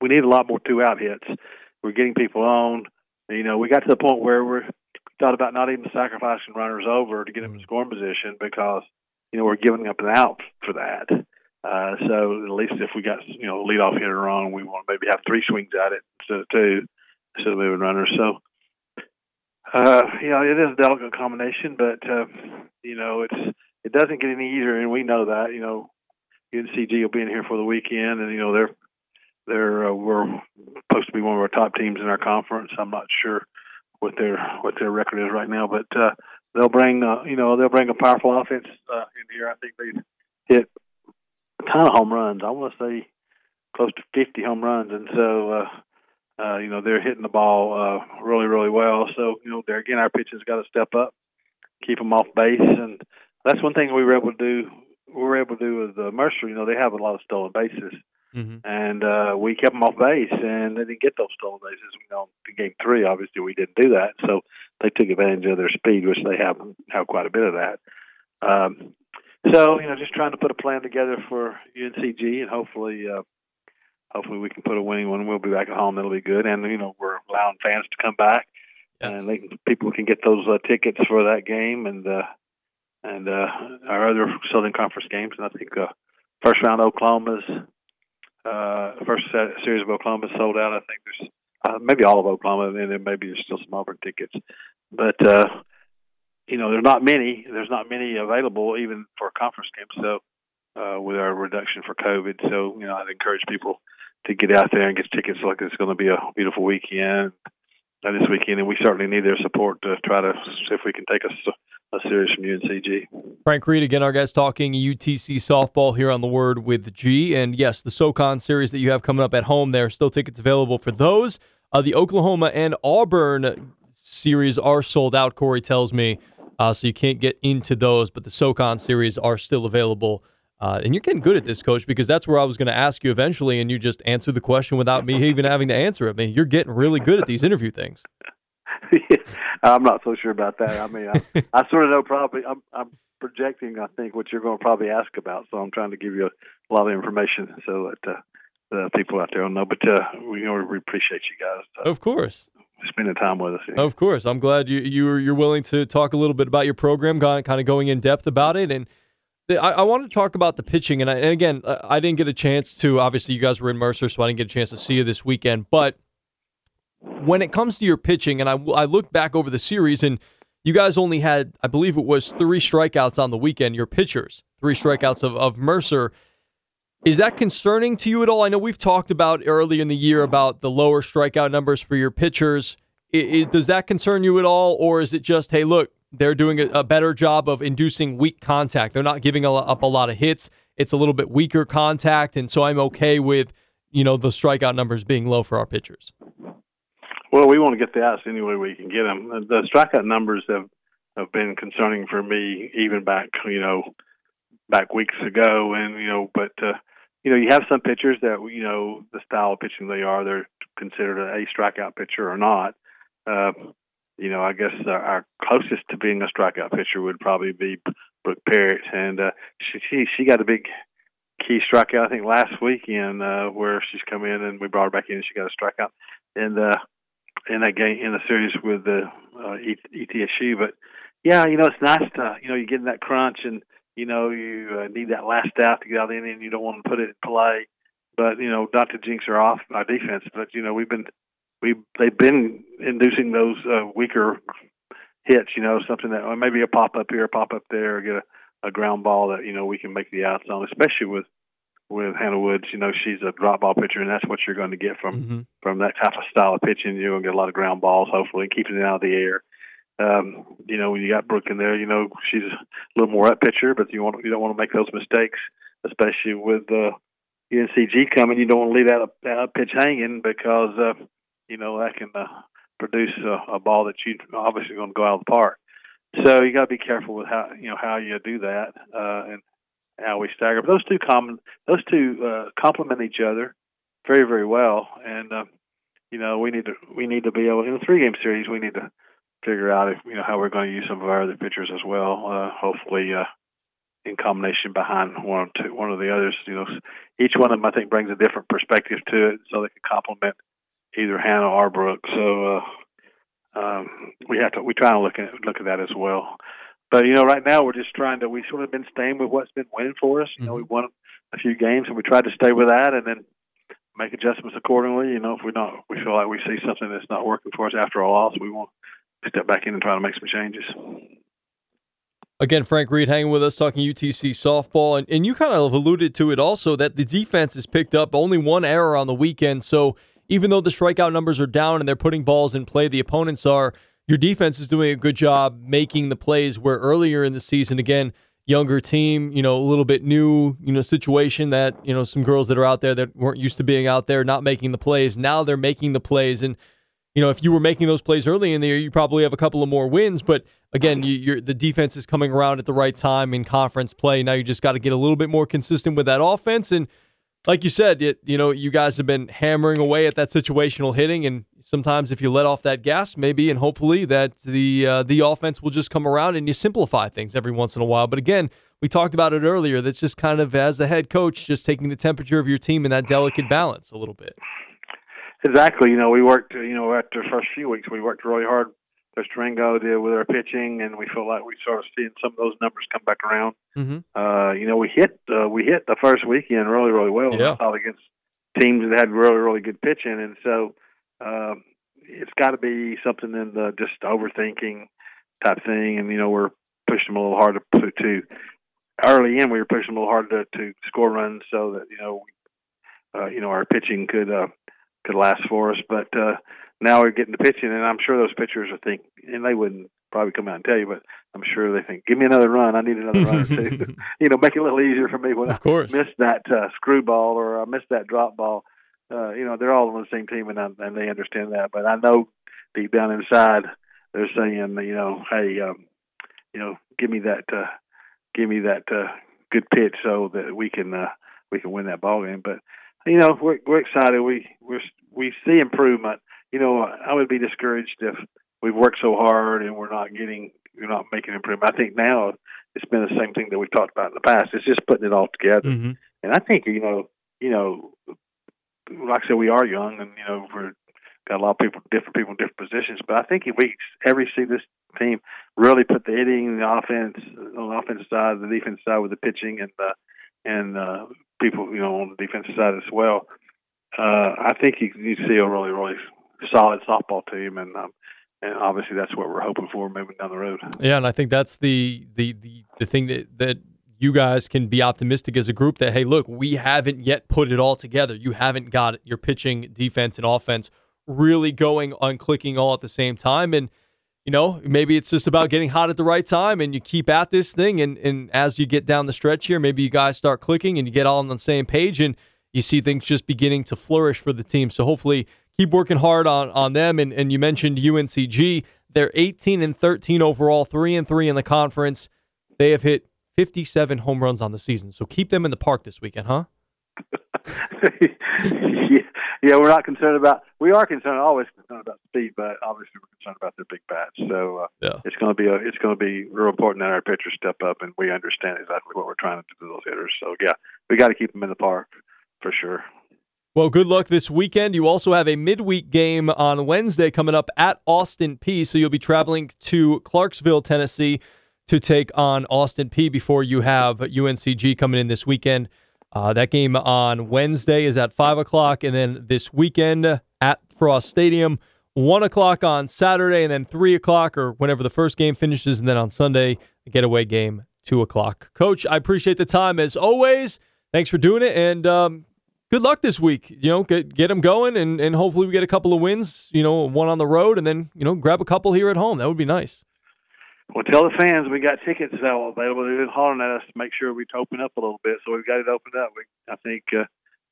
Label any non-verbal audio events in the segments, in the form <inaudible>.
we need a lot more two out hits. We're getting people on. You know, we got to the point where we're thought about not even sacrificing runners over to get them in scoring position because you know we're giving up an out for that. Uh, so at least if we got you know lead off hitter on, we want to maybe have three swings at it instead of two, instead of moving runners. So uh, you know it is a delicate combination, but uh, you know it's it doesn't get any easier, and we know that. You know UNCG will be in here for the weekend, and you know they're they're uh, we're supposed to be one of our top teams in our conference. I'm not sure what their what their record is right now, but uh, they'll bring uh, you know they'll bring a powerful offense uh, in here. I think they hit a ton of home runs. I want to say close to 50 home runs, and so uh, uh, you know they're hitting the ball uh, really really well. So you know there again our pitchers got to step up, keep them off base, and that's one thing we were able to do. We were able to do with uh, Mercer. You know they have a lot of stolen bases. Mm-hmm. And uh, we kept them off base, and they didn't get those stolen bases. You know, in game three, obviously, we didn't do that, so they took advantage of their speed, which they have have quite a bit of that. Um, so, you know, just trying to put a plan together for UNCG, and hopefully, uh, hopefully, we can put a winning one. We'll be back at home. That'll be good, and you know, we're allowing fans to come back, yes. and they can, people can get those uh, tickets for that game, and uh, and uh, our other Southern Conference games. And I think uh, first round Oklahoma's uh, first series of Oklahoma sold out. I think there's uh, maybe all of Oklahoma, and then maybe there's still some Auburn tickets. But uh, you know, there's not many. There's not many available even for a conference game. So uh, with our reduction for COVID, so you know, I'd encourage people to get out there and get tickets. Like it's going to be a beautiful weekend this weekend, and we certainly need their support to try to see if we can take us a series from UNCG. Frank Reed, again, our guys talking UTC softball here on the Word with G. And yes, the SoCon series that you have coming up at home, there are still tickets available for those. Uh, the Oklahoma and Auburn series are sold out, Corey tells me. Uh, so you can't get into those, but the SoCon series are still available. Uh, and you're getting good at this, coach, because that's where I was going to ask you eventually, and you just answered the question without me <laughs> even having to answer it. I mean, you're getting really good at these interview things. <laughs> I'm not so sure about that. I mean, I, <laughs> I sort of know probably. I'm, I'm projecting. I think what you're going to probably ask about. So I'm trying to give you a, a lot of information so that uh, the people out there will know. But uh, we, you know, we appreciate you guys. Uh, of course. Spending time with us. Of course, I'm glad you you're you're willing to talk a little bit about your program, kind of going in depth about it, and I, I want to talk about the pitching. And, I, and again, I didn't get a chance to. Obviously, you guys were in Mercer, so I didn't get a chance to see you this weekend. But when it comes to your pitching, and I, I look back over the series, and you guys only had, I believe it was three strikeouts on the weekend, your pitchers, three strikeouts of, of Mercer. Is that concerning to you at all? I know we've talked about early in the year about the lower strikeout numbers for your pitchers. Is, does that concern you at all, or is it just, hey, look, they're doing a, a better job of inducing weak contact? They're not giving a, up a lot of hits. It's a little bit weaker contact, and so I'm okay with you know the strikeout numbers being low for our pitchers. Well, we want to get the outs any way we can get them. The strikeout numbers have have been concerning for me even back, you know, back weeks ago, and you know, but uh, you know, you have some pitchers that you know the style of pitching they are, they're considered a strikeout pitcher or not. Uh, you know, I guess our, our closest to being a strikeout pitcher would probably be Brooke Parrott, and uh, she, she she got a big key strikeout I think last weekend uh, where she's come in and we brought her back in and she got a strikeout, and uh, in that game in the series with the uh, ETSU. But yeah, you know it's nice to you know you get in that crunch and you know you uh, need that last out to get out of the inning. You don't want to put it in play, but you know not to jinx her off our defense. But you know we've been we they've been inducing those uh, weaker hits. You know something that maybe a pop up here, a pop up there, or get a, a ground ball that you know we can make the outs on, especially with with Hannah Woods, you know, she's a drop ball pitcher, and that's what you're going to get from mm-hmm. from that type of style of pitching. You're going to get a lot of ground balls, hopefully, keeping it out of the air. Um, you know, when you got Brooke in there, you know, she's a little more up pitcher, but you want you don't want to make those mistakes, especially with uh, UNCG coming. You don't want to leave that, that pitch hanging because uh, you know that can uh, produce a, a ball that you obviously going to go out of the park. So you got to be careful with how you know how you do that, uh, and how we stagger. But those two common, those two uh, complement each other very, very well. And uh, you know, we need to we need to be able in a three game series. We need to figure out if you know how we're going to use some of our other pitchers as well. Uh, hopefully, uh, in combination behind one or two, one of the others. You know, each one of them I think brings a different perspective to it, so they can complement either Hannah or Brooke. So uh, um, we have to we try to look at look at that as well. But you know, right now we're just trying to we sort of been staying with what's been winning for us. You know, we mm-hmm. won a few games and we tried to stay with that, and then make adjustments accordingly. You know, if we don't, we feel like we see something that's not working for us after a loss, we want to step back in and try to make some changes. Again, Frank Reed hanging with us talking UTC softball. And, and you kind of alluded to it also that the defense has picked up only one error on the weekend. So even though the strikeout numbers are down and they're putting balls in play, the opponents are, your defense is doing a good job making the plays where earlier in the season, again, younger team, you know, a little bit new, you know, situation that, you know, some girls that are out there that weren't used to being out there, not making the plays. Now they're making the plays. And, you know, if you were making those plays early in the year, you probably have a couple of more wins. But again, you, the defense is coming around at the right time in conference play. Now you just got to get a little bit more consistent with that offense. And like you said, it, you know, you guys have been hammering away at that situational hitting, and sometimes if you let off that gas, maybe and hopefully that the uh, the offense will just come around and you simplify things every once in a while. But again, we talked about it earlier. That's just kind of as the head coach, just taking the temperature of your team and that delicate balance a little bit. Exactly. You know, we worked. You know, after the first few weeks, we worked really hard. Ringo did with our pitching, and we feel like we started seeing some of those numbers come back around. Mm-hmm. Uh, you know, we hit uh, we hit the first weekend really, really well. Yeah. against teams that had really, really good pitching, and so um, it's got to be something in the just overthinking type thing. And you know, we're pushing them a little hard to to early in. We were pushing them a little hard to, to score runs so that you know, uh, you know, our pitching could. Uh, could last for us. But uh, now we're getting to pitching, and I'm sure those pitchers are thinking, and they wouldn't probably come out and tell you, but I'm sure they think, give me another run. I need another run too. <laughs> <laughs> you know, make it a little easier for me when of course. I miss that uh, screwball or I miss that drop ball. Uh, you know, they're all on the same team, and, I, and they understand that. But I know deep down inside, they're saying, you know, hey, um, you know, give me that, uh, give me that uh, good pitch so that we can uh, we can win that ball game. But you know, we're we're excited. We we we see improvement. You know, I would be discouraged if we've worked so hard and we're not getting, we're not making improvement. I think now it's been the same thing that we've talked about in the past. It's just putting it all together. Mm-hmm. And I think you know, you know, like I said, we are young, and you know, we're got a lot of people, different people in different positions. But I think if we ever see this team really put the hitting, the offense on the offensive side, the defense side with the pitching, and the and uh, people, you know, on the defensive side as well. Uh, I think you you see a really really solid softball team, and um, and obviously that's what we're hoping for moving down the road. Yeah, and I think that's the the the, the thing that that you guys can be optimistic as a group that hey, look, we haven't yet put it all together. You haven't got your pitching, defense, and offense really going on clicking all at the same time, and you know, maybe it's just about getting hot at the right time and you keep at this thing. And, and as you get down the stretch here, maybe you guys start clicking and you get all on the same page and you see things just beginning to flourish for the team. So hopefully keep working hard on, on them. And, and you mentioned UNCG. They're 18 and 13 overall, 3 and 3 in the conference. They have hit 57 home runs on the season. So keep them in the park this weekend, huh? <laughs> yeah, yeah, we're not concerned about. We are concerned, always concerned about speed, but obviously we're concerned about their big bats. So uh, yeah. it's going to be a, it's going to be real important that our pitchers step up and we understand exactly what we're trying to do to those hitters. So yeah, we got to keep them in the park for sure. Well, good luck this weekend. You also have a midweek game on Wednesday coming up at Austin Peay. So you'll be traveling to Clarksville, Tennessee to take on Austin Peay before you have UNCG coming in this weekend. Uh, that game on Wednesday is at 5 o'clock, and then this weekend at Frost Stadium, 1 o'clock on Saturday, and then 3 o'clock or whenever the first game finishes, and then on Sunday, the getaway game, 2 o'clock. Coach, I appreciate the time as always. Thanks for doing it, and um, good luck this week. You know, get get them going, and, and hopefully we get a couple of wins, you know, one on the road, and then, you know, grab a couple here at home. That would be nice. Well, tell the fans we got tickets available. They've been hollering at us to make sure we open up a little bit, so we've got it opened up. We, I think, uh,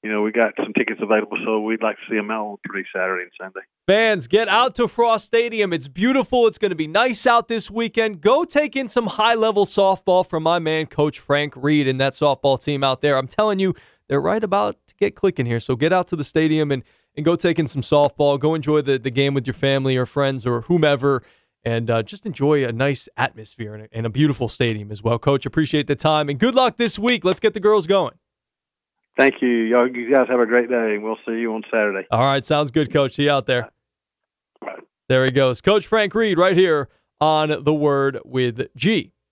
you know, we got some tickets available, so we'd like to see them out pretty Saturday and Sunday. Fans, get out to Frost Stadium. It's beautiful. It's going to be nice out this weekend. Go take in some high level softball from my man, Coach Frank Reed, and that softball team out there. I'm telling you, they're right about to get clicking here. So get out to the stadium and, and go take in some softball. Go enjoy the, the game with your family or friends or whomever and uh, just enjoy a nice atmosphere and a, and a beautiful stadium as well. Coach, appreciate the time and good luck this week. Let's get the girls going. Thank you. Y'all, you guys have a great day, and we'll see you on Saturday. All right, sounds good, Coach. See you out there. There he goes. Coach Frank Reed right here on The Word with G.